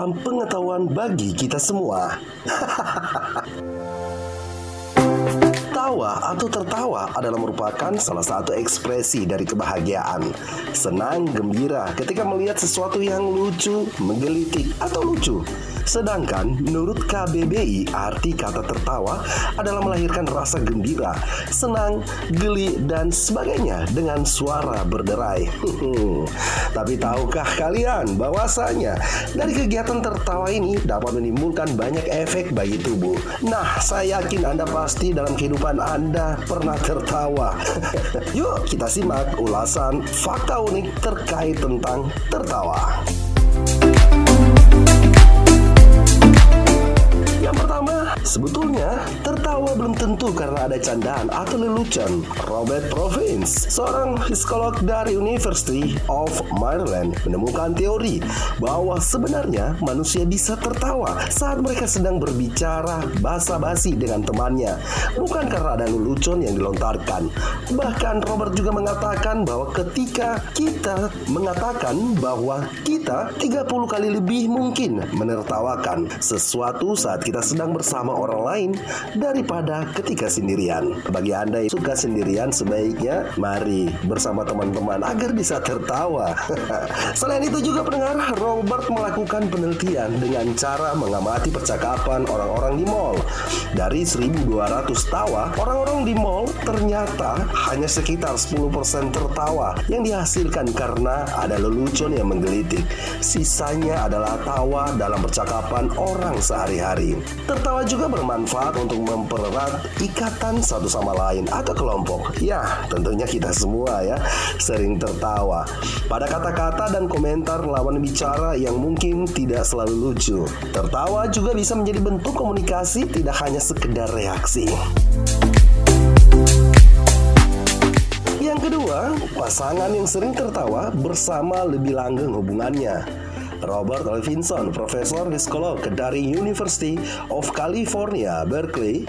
dalam pengetahuan bagi kita semua. Tawa atau tertawa adalah merupakan salah satu ekspresi dari kebahagiaan. Senang, gembira ketika melihat sesuatu yang lucu, menggelitik, atau lucu. Sedangkan menurut KBBI arti kata tertawa adalah melahirkan rasa gembira, senang, geli, dan sebagainya dengan suara berderai. Tapi tahukah kalian bahwasanya dari kegiatan tertawa ini dapat menimbulkan banyak efek bagi tubuh. Nah, saya yakin Anda pasti dalam kehidupan Anda pernah tertawa. Yuk kita simak ulasan fakta unik terkait tentang tertawa. Your Sebetulnya, tertawa belum tentu karena ada candaan atau lelucon. Robert Provins, seorang psikolog dari University of Maryland, menemukan teori bahwa sebenarnya manusia bisa tertawa saat mereka sedang berbicara basa-basi dengan temannya, bukan karena ada lelucon yang dilontarkan. Bahkan Robert juga mengatakan bahwa ketika kita mengatakan bahwa kita 30 kali lebih mungkin menertawakan sesuatu saat kita sedang bersama orang lain daripada ketika sendirian. Bagi Anda yang suka sendirian, sebaiknya mari bersama teman-teman agar bisa tertawa. Selain itu juga pendengar, Robert melakukan penelitian dengan cara mengamati percakapan orang-orang di mall. Dari 1200 tawa, orang-orang di mall ternyata hanya sekitar 10% tertawa yang dihasilkan karena ada lelucon yang menggelitik. Sisanya adalah tawa dalam percakapan orang sehari-hari. Tertawa juga bermanfaat untuk mempererat ikatan satu sama lain atau kelompok. Ya, tentunya kita semua ya sering tertawa pada kata-kata dan komentar lawan bicara yang mungkin tidak selalu lucu. Tertawa juga bisa menjadi bentuk komunikasi tidak hanya sekedar reaksi. Yang kedua, pasangan yang sering tertawa bersama lebih langgeng hubungannya. Robert Levinson, profesor psikolog dari University of California, Berkeley,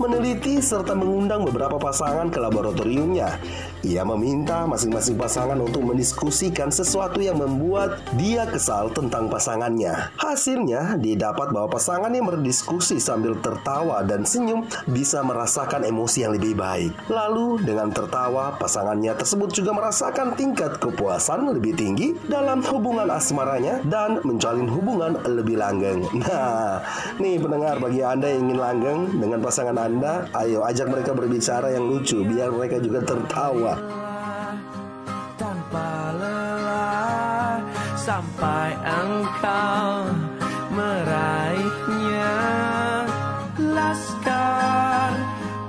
meneliti serta mengundang beberapa pasangan ke laboratoriumnya. Ia meminta masing-masing pasangan untuk mendiskusikan sesuatu yang membuat dia kesal tentang pasangannya. Hasilnya, didapat bahwa pasangan yang berdiskusi sambil tertawa dan senyum bisa merasakan emosi yang lebih baik. Lalu, dengan tertawa, pasangannya tersebut juga merasakan tingkat kepuasan lebih tinggi dalam hubungan asmaranya dan menjalin hubungan lebih langgeng. Nah, nih pendengar bagi Anda yang ingin langgeng dengan pasangan Anda, ayo ajak mereka berbicara yang lucu biar mereka juga tertawa. Tanpa lelah sampai engkau meraihnya. Laskar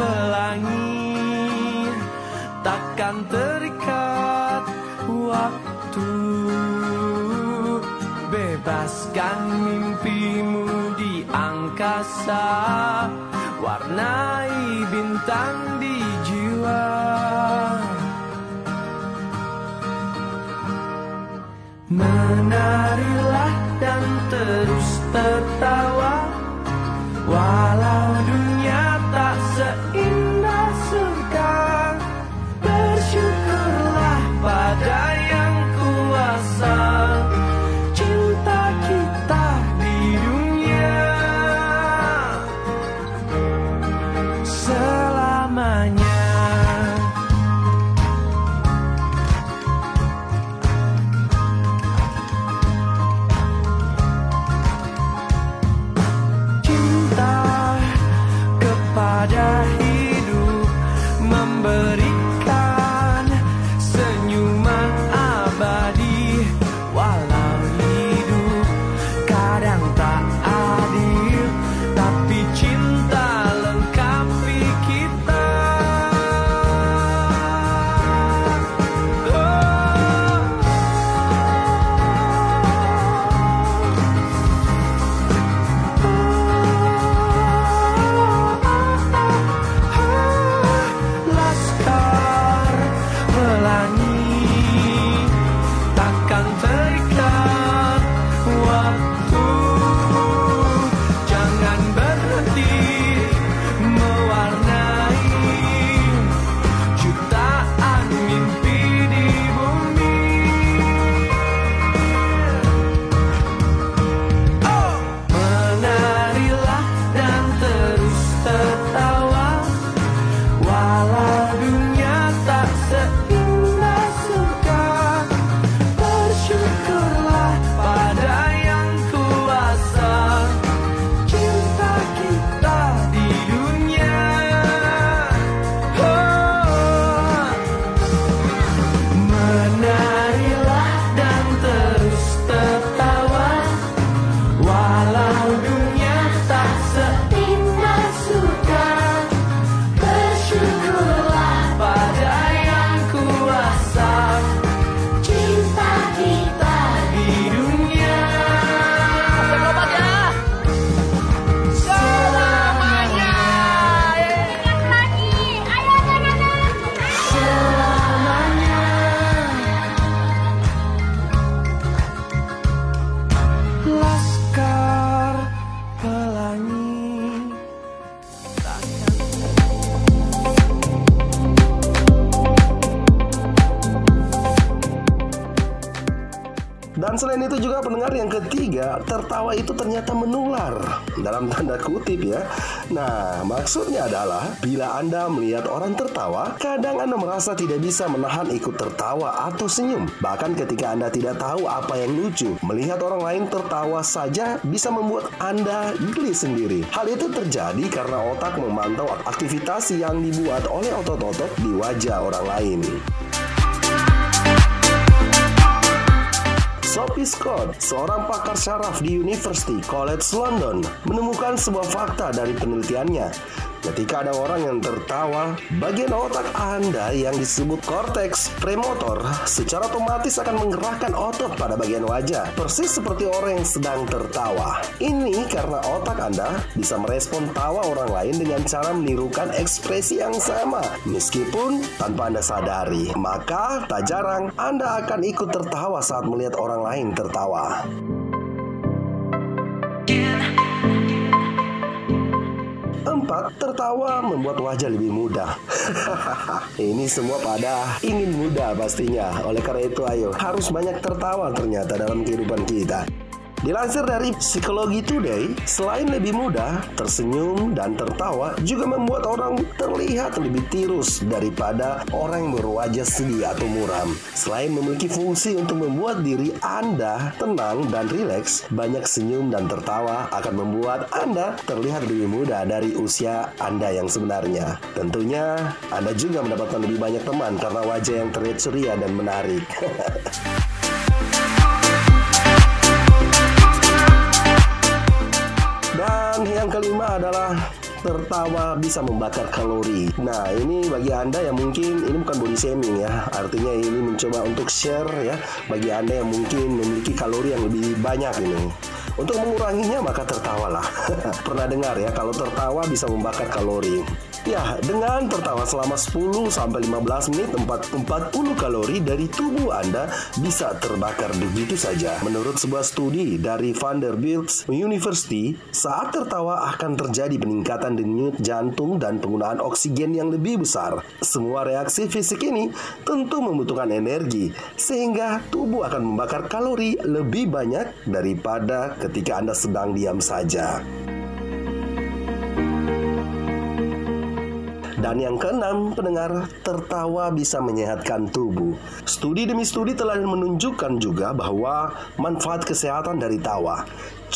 pelangi takkan terikat waktu. Bebaskan mimpimu di angkasa warnai bintang di jiwa. Menarilah dan terus tertawa Walau yang ketiga, tertawa itu ternyata menular. Dalam tanda kutip ya. Nah, maksudnya adalah bila Anda melihat orang tertawa, kadang Anda merasa tidak bisa menahan ikut tertawa atau senyum. Bahkan ketika Anda tidak tahu apa yang lucu, melihat orang lain tertawa saja bisa membuat Anda geli sendiri. Hal itu terjadi karena otak memantau aktivitas yang dibuat oleh otot-otot di wajah orang lain. Scott, seorang pakar syaraf di University College London, menemukan sebuah fakta dari penelitiannya Ketika ada orang yang tertawa, bagian otak Anda yang disebut korteks premotor secara otomatis akan menggerakkan otot pada bagian wajah, persis seperti orang yang sedang tertawa. Ini karena otak Anda bisa merespon tawa orang lain dengan cara menirukan ekspresi yang sama, meskipun tanpa Anda sadari. Maka, tak jarang Anda akan ikut tertawa saat melihat orang lain tertawa. Keempat, tertawa membuat wajah lebih mudah. Ini semua pada ingin mudah pastinya. Oleh karena itu, ayo harus banyak tertawa ternyata dalam kehidupan kita. Dilansir dari Psikologi Today, selain lebih mudah, tersenyum dan tertawa juga membuat orang terlihat lebih tirus daripada orang yang berwajah sedih atau muram. Selain memiliki fungsi untuk membuat diri Anda tenang dan rileks, banyak senyum dan tertawa akan membuat Anda terlihat lebih muda dari usia Anda yang sebenarnya. Tentunya, Anda juga mendapatkan lebih banyak teman karena wajah yang terlihat ceria dan menarik. kelima adalah tertawa bisa membakar kalori. Nah, ini bagi Anda yang mungkin ini bukan body shaming ya. Artinya ini mencoba untuk share ya bagi Anda yang mungkin memiliki kalori yang lebih banyak ini. Untuk menguranginya maka tertawalah. Pernah dengar ya kalau tertawa bisa membakar kalori. Ya, dengan tertawa selama 10 sampai 15 menit 40 kalori dari tubuh Anda bisa terbakar begitu saja. Menurut sebuah studi dari Vanderbilt University, saat tertawa akan terjadi peningkatan denyut jantung dan penggunaan oksigen yang lebih besar. Semua reaksi fisik ini tentu membutuhkan energi, sehingga tubuh akan membakar kalori lebih banyak daripada ketika Anda sedang diam saja. Dan yang keenam, pendengar, tertawa bisa menyehatkan tubuh. Studi demi studi telah menunjukkan juga bahwa manfaat kesehatan dari tawa.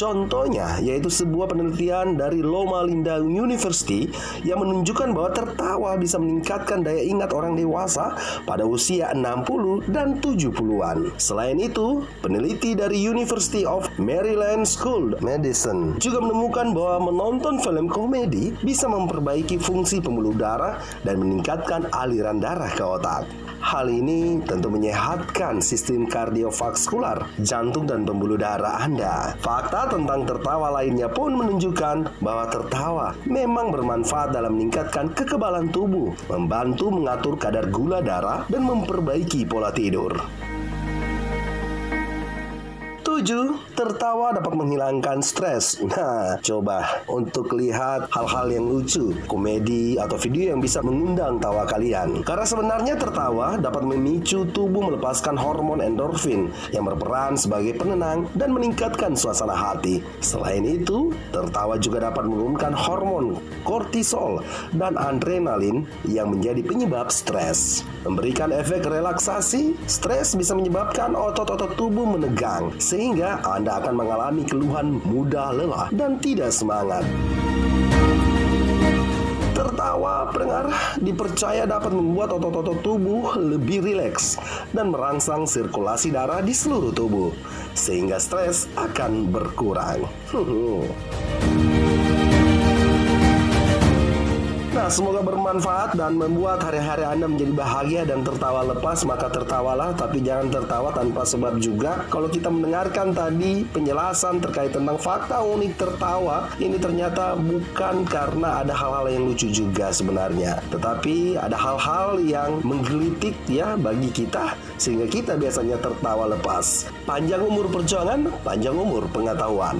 Contohnya yaitu sebuah penelitian dari Loma Linda University yang menunjukkan bahwa tertawa bisa meningkatkan daya ingat orang dewasa pada usia 60 dan 70-an. Selain itu, peneliti dari University of Maryland School of Medicine juga menemukan bahwa menonton film komedi bisa memperbaiki fungsi pembuluh darah dan meningkatkan aliran darah ke otak. Hal ini tentu menyehatkan sistem kardiovaskular, jantung dan pembuluh darah Anda. Fakta tentang tertawa lainnya pun menunjukkan bahwa tertawa memang bermanfaat dalam meningkatkan kekebalan tubuh, membantu mengatur kadar gula darah, dan memperbaiki pola tidur. 7. Tertawa dapat menghilangkan stres. Nah, coba untuk lihat hal-hal yang lucu, komedi atau video yang bisa mengundang tawa kalian. Karena sebenarnya tertawa dapat memicu tubuh melepaskan hormon endorfin yang berperan sebagai penenang dan meningkatkan suasana hati. Selain itu, tertawa juga dapat menurunkan hormon kortisol dan adrenalin yang menjadi penyebab stres. Memberikan efek relaksasi, stres bisa menyebabkan otot-otot tubuh menegang sehingga sehingga Anda akan mengalami keluhan mudah lelah dan tidak semangat. Tertawa pendengar dipercaya dapat membuat otot-otot tubuh lebih rileks dan merangsang sirkulasi darah di seluruh tubuh, sehingga stres akan berkurang. semoga bermanfaat dan membuat hari-hari Anda menjadi bahagia dan tertawa lepas, maka tertawalah, tapi jangan tertawa tanpa sebab juga. Kalau kita mendengarkan tadi penjelasan terkait tentang fakta unik tertawa, ini ternyata bukan karena ada hal-hal yang lucu juga sebenarnya, tetapi ada hal-hal yang menggelitik ya bagi kita sehingga kita biasanya tertawa lepas. Panjang umur perjuangan, panjang umur pengetahuan.